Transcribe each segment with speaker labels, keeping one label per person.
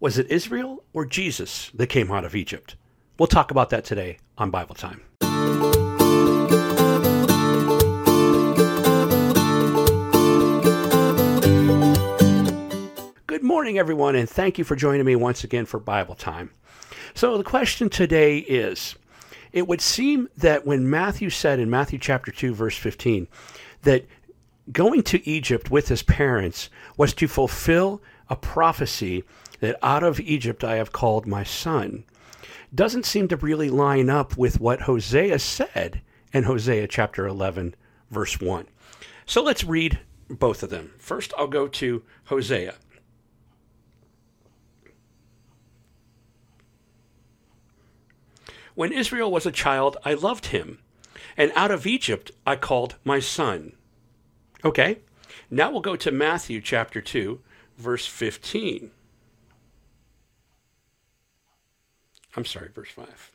Speaker 1: Was it Israel or Jesus that came out of Egypt? We'll talk about that today on Bible Time. Good morning, everyone, and thank you for joining me once again for Bible Time. So, the question today is It would seem that when Matthew said in Matthew chapter 2, verse 15, that going to Egypt with his parents was to fulfill a prophecy that out of Egypt I have called my son, doesn't seem to really line up with what Hosea said in Hosea chapter 11, verse 1. So let's read both of them. First, I'll go to Hosea. When Israel was a child, I loved him, and out of Egypt I called my son. Okay, now we'll go to Matthew chapter 2, verse 15. I'm sorry, verse 5.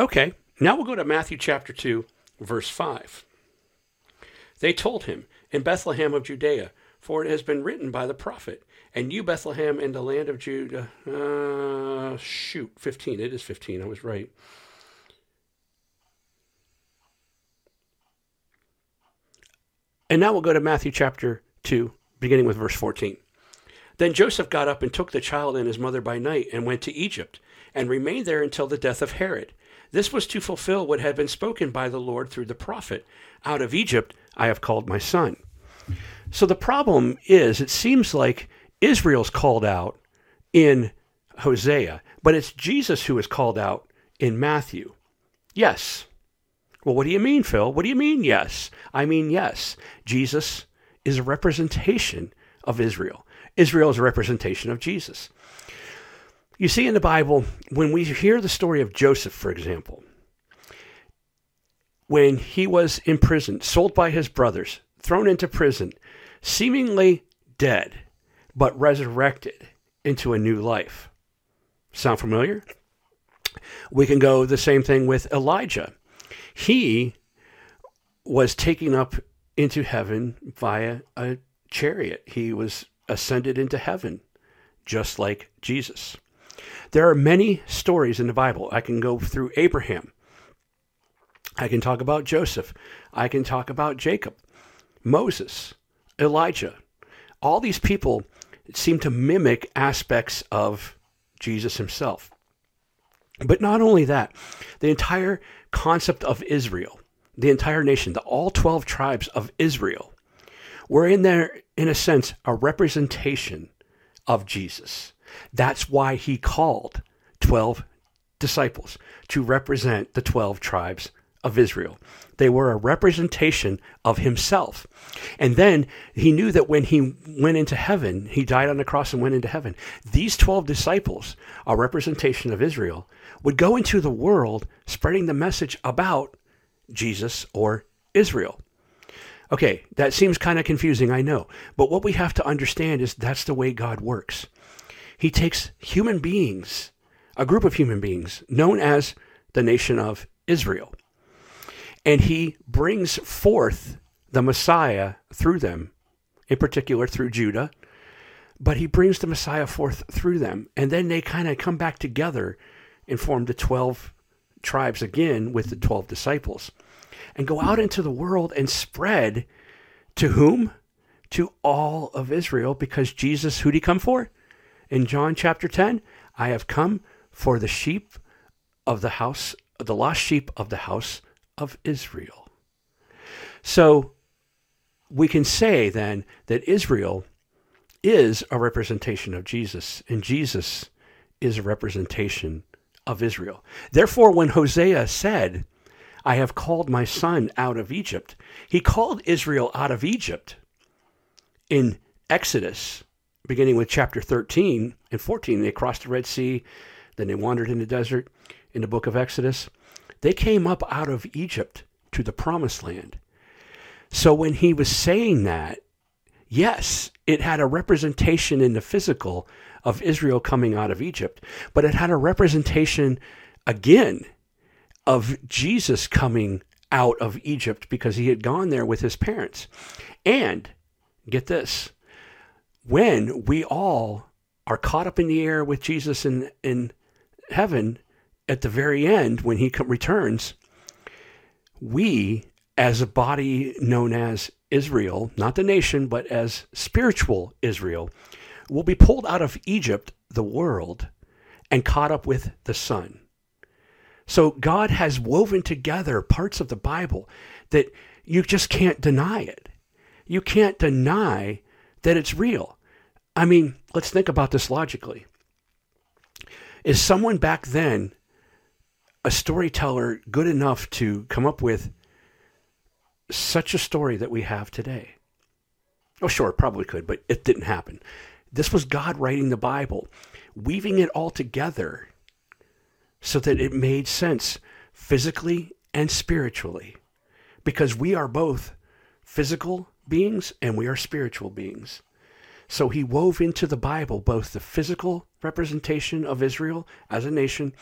Speaker 1: Okay, now we'll go to Matthew chapter 2, verse 5. They told him, In Bethlehem of Judea, for it has been written by the prophet, and you, Bethlehem, in the land of Judah. Uh, shoot, 15. It is 15. I was right. And now we'll go to Matthew chapter 2, beginning with verse 14. Then Joseph got up and took the child and his mother by night and went to Egypt and remained there until the death of Herod. This was to fulfill what had been spoken by the Lord through the prophet Out of Egypt I have called my son. So the problem is, it seems like Israel's called out in Hosea, but it's Jesus who is called out in Matthew. Yes. Well, what do you mean, Phil? What do you mean, yes? I mean, yes. Jesus is a representation of Israel. Israel is a representation of Jesus. You see, in the Bible, when we hear the story of Joseph, for example, when he was imprisoned, sold by his brothers, thrown into prison, seemingly dead, but resurrected into a new life. Sound familiar? We can go the same thing with Elijah. He was taken up into heaven via a chariot. He was ascended into heaven, just like Jesus. There are many stories in the Bible. I can go through Abraham. I can talk about Joseph. I can talk about Jacob, Moses, Elijah. All these people seem to mimic aspects of Jesus himself. But not only that, the entire concept of Israel, the entire nation, the all 12 tribes of Israel, were in there, in a sense, a representation of Jesus. That's why he called 12 disciples to represent the 12 tribes of Israel. They were a representation of himself. And then he knew that when he went into heaven, he died on the cross and went into heaven. These 12 disciples, a representation of Israel, would go into the world spreading the message about Jesus or Israel. Okay, that seems kind of confusing, I know. But what we have to understand is that's the way God works. He takes human beings, a group of human beings known as the nation of Israel, and he brings forth the Messiah through them, in particular through Judah. But he brings the Messiah forth through them, and then they kind of come back together and form the 12 tribes again with the 12 disciples and go out into the world and spread to whom? To all of Israel, because Jesus, who'd he come for? in John chapter 10, I have come for the sheep of the house, the lost sheep of the house of Israel. So we can say then that Israel is a representation of Jesus, and Jesus is a representation of Israel. Therefore, when Hosea said, I have called my son out of Egypt, he called Israel out of Egypt in Exodus beginning with chapter 13 and 14, they crossed the Red Sea, then they wandered in the desert in the book of Exodus. They came up out of Egypt to the promised land. So when he was saying that, yes, it had a representation in the physical of Israel coming out of Egypt, but it had a representation again of Jesus coming out of Egypt because he had gone there with his parents. And get this, when we all are caught up in the air with Jesus in, in heaven at the very end when he returns, we, as a body known as Israel, not the nation, but as spiritual Israel, will be pulled out of Egypt, the world, and caught up with the Son. So God has woven together parts of the Bible that you just can't deny it. You can't deny that it's real. I mean, let's think about this logically. Is someone back then a storyteller good enough to come up with such a story that we have today? Oh, sure, probably could, but it didn't happen. This was God writing the Bible, weaving it all together so that it made sense physically and spiritually. Because we are both physical beings and we are spiritual beings. So he wove into the Bible both the physical representation of Israel as a nation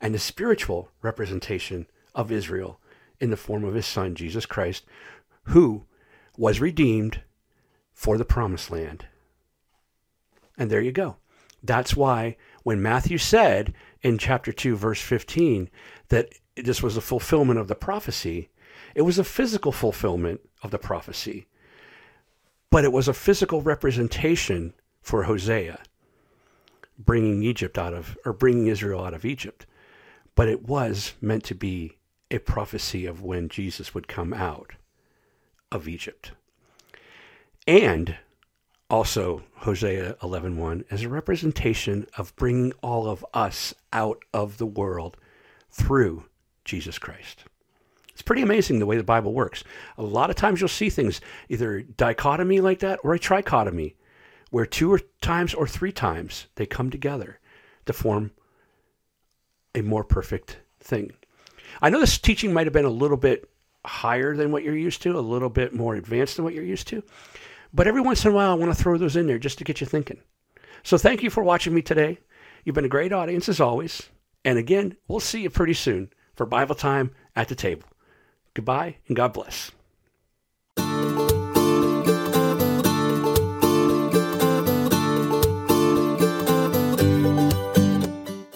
Speaker 1: and the spiritual representation of Israel in the form of his son, Jesus Christ, who was redeemed for the promised land. And there you go. That's why when Matthew said in chapter 2, verse 15, that this was a fulfillment of the prophecy, it was a physical fulfillment of the prophecy, but it was a physical representation for Hosea bringing Egypt out of, or bringing Israel out of Egypt. But it was meant to be a prophecy of when Jesus would come out of Egypt. And also Hosea 11:1 as a representation of bringing all of us out of the world through Jesus Christ. It's pretty amazing the way the Bible works. A lot of times you'll see things either dichotomy like that or a trichotomy where two or times or three times they come together to form a more perfect thing. I know this teaching might have been a little bit higher than what you're used to, a little bit more advanced than what you're used to. But every once in a while, I want to throw those in there just to get you thinking. So thank you for watching me today. You've been a great audience as always. And again, we'll see you pretty soon for Bible time at the table. Goodbye and God bless.